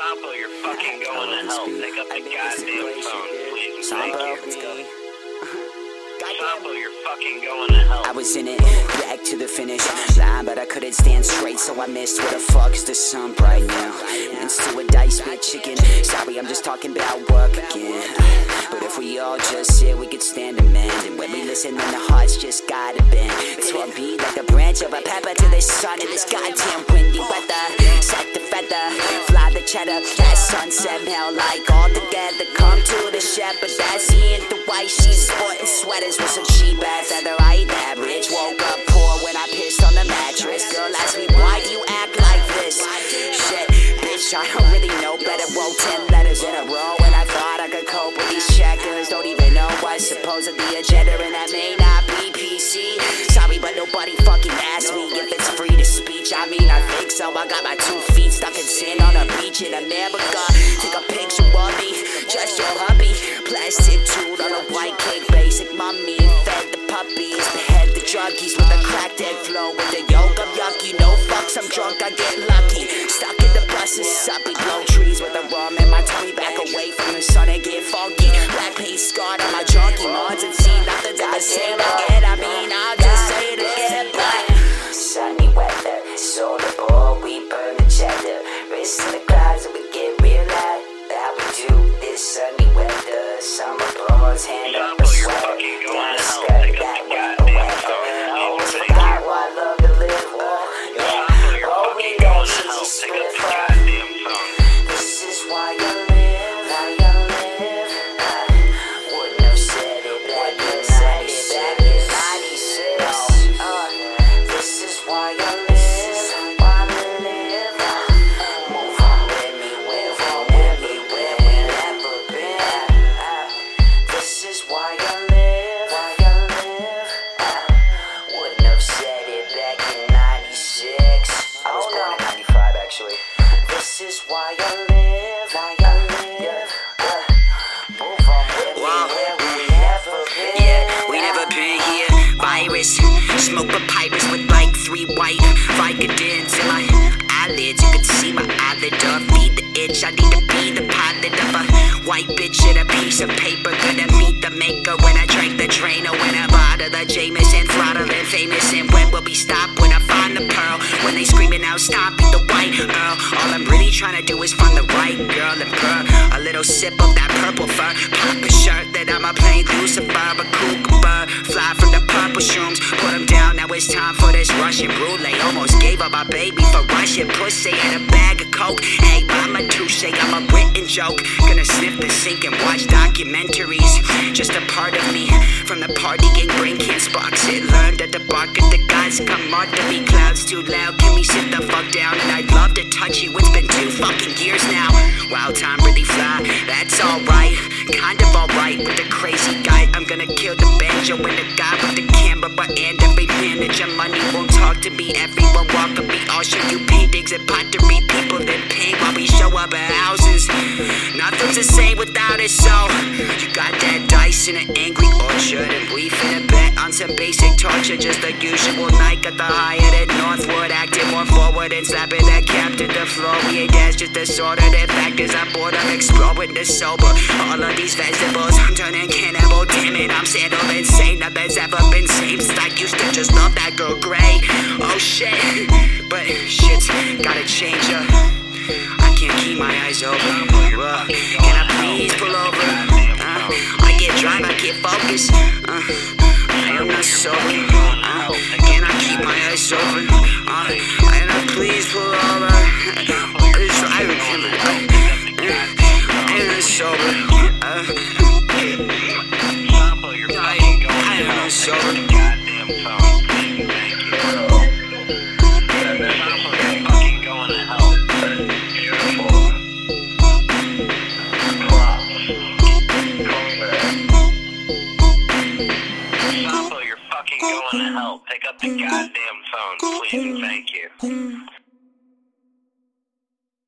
Sampo, you're fucking going to hell. Pick up the goddamn phone, please. Thank you. Sampo, you're fucking going to hell. I was in it, back to the finish line, but I couldn't stand straight, so I missed. Where the fuck's the sump right now? Mince to a dice with chicken. Sorry, I'm just talking about work again. But if we all just sit, we could stand a man. And when we listen, then the hearts just gotta bend. A beat like a branch of a pepper to the sun in this goddamn windy weather. Set the feather, fly the cheddar. That sunset hell like all together. Come to the shepherd, that's he in the white. She's sporting sweaters with some cheap ass leather. I ain't rich. Woke up poor when I pissed on the mattress. Girl asked me, why do you act like this? Shit, bitch, I don't really know better. Wrote 10 letters in a row, and I thought I could cope with these checkers. Don't even know what's supposedly a gender, and that may nobody fucking asked me if it's free to speech. I mean, I think so. I got my two feet stuck in sand on a beach in America. Take a picture of me, just your hubby. Plastic tool on a white cake, basic mummy. Fed the puppies, behead the druggies with a cracked dead flow. With the yolk of yucky, no fucks, I'm drunk, I get lucky. Stuck in the buses, suppy, blow trees with a rum in my tummy. Back away from the sun and get funky. Smoke papyrus with like three white Vicodins in my eyelids. You can see my eyelid up, feed the itch. I need to be the pilot of a white bitch in a piece of paper. Gonna meet the maker when I drink the drain or when I bottle the Jameson, throttling famous. And when will we stop when I find the pearl? When they screaming out, stop the white earl. All I'm really trying to do is find the right girl and purr. A little sip of that purple fur. Pop a shirt that I'm a plain Lucifer, a kookaburra. Fly from the purple shrooms, put 'em down. Now it's time for this Russian roulette. Almost gave up my baby for Russian pussy and a bag of coke. Hey, mama touche, I'm a written joke. Gonna sniff the sink and watch documentaries. Just a part of me from the partying brain can't sparks it. Learned that the bark of the guys come on to me. Clouds too loud, can we sit the fuck down? And I'd love to touch you. It's been two fucking years now. Wow, time really fly. That's alright, kind of alright with the crazy guy. I'm gonna kill the banjo and the guy with the camera, but and every manager money won't talk to me. Everyone welcome me. I'll show you paintings and pottery. People that paint while we show up at houses. Nothing's the same without it, so you got that dice in an angry orchard, and we finna bet on some basic torture. Just the usual night at the Hyatt at Northwood, acting more forward and slapping that cap to the floor. We ain't that's just assorted in factors. I'm bored, I'm exploring the sober. All of these vegetables, I'm turning cannibal. Damn it, I'm sandal insane. Girl Gray. Oh shit, but shit's gotta change up. I can't keep my eyes open. Uh, can I please pull over? Uh, I get drive, I get focused. Uh, I am not sober. Uh, can I keep my eyes open? Uh, can I please pull over? This driving. Uh, I am not sober. Uh, going to. Pick up the goddamn phone, please, and thank you.